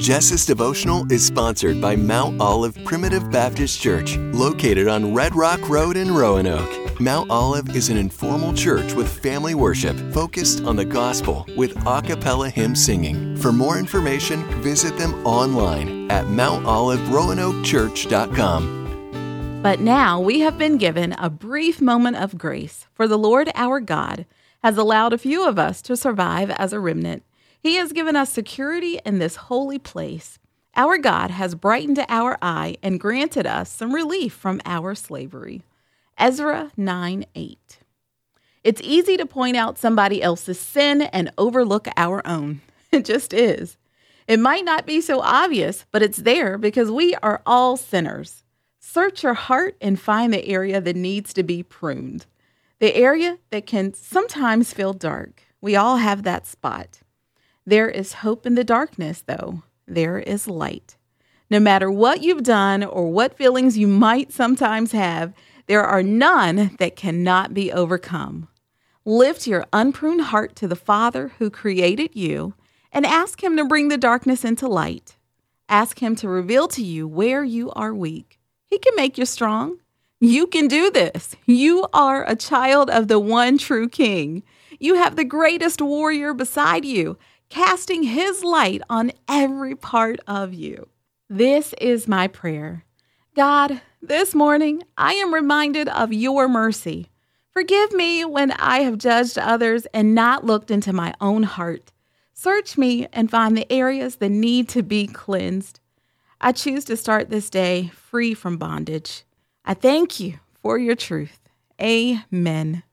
Jess's devotional is sponsored by Mount Olive Primitive Baptist Church, located on Red Rock Road in Roanoke. Mount Olive is an informal church with family worship focused on the gospel with a cappella hymn singing. For more information, visit them online at mountoliveroanokechurch.com. But now we have been given a brief moment of grace, for the Lord our God has allowed a few of us to survive as a remnant. He has given us security in this holy place. Our God has brightened our eye and granted us some relief from our slavery. Ezra 9 8. It's easy to point out somebody else's sin and overlook our own. It just is. It might not be so obvious, but it's there because we are all sinners. Search your heart and find the area that needs to be pruned. The area that can sometimes feel dark. We all have that spot. There is hope in the darkness, though. There is light. No matter what you've done or what feelings you might sometimes have, there are none that cannot be overcome. Lift your unpruned heart to the Father who created you and ask Him to bring the darkness into light. Ask Him to reveal to you where you are weak. He can make you strong. You can do this. You are a child of the one true King. You have the greatest warrior beside you, casting his light on every part of you. This is my prayer. God, this morning I am reminded of your mercy. Forgive me when I have judged others and not looked into my own heart. Search me and find the areas that need to be cleansed. I choose to start this day free from bondage. I thank you for your truth. Amen.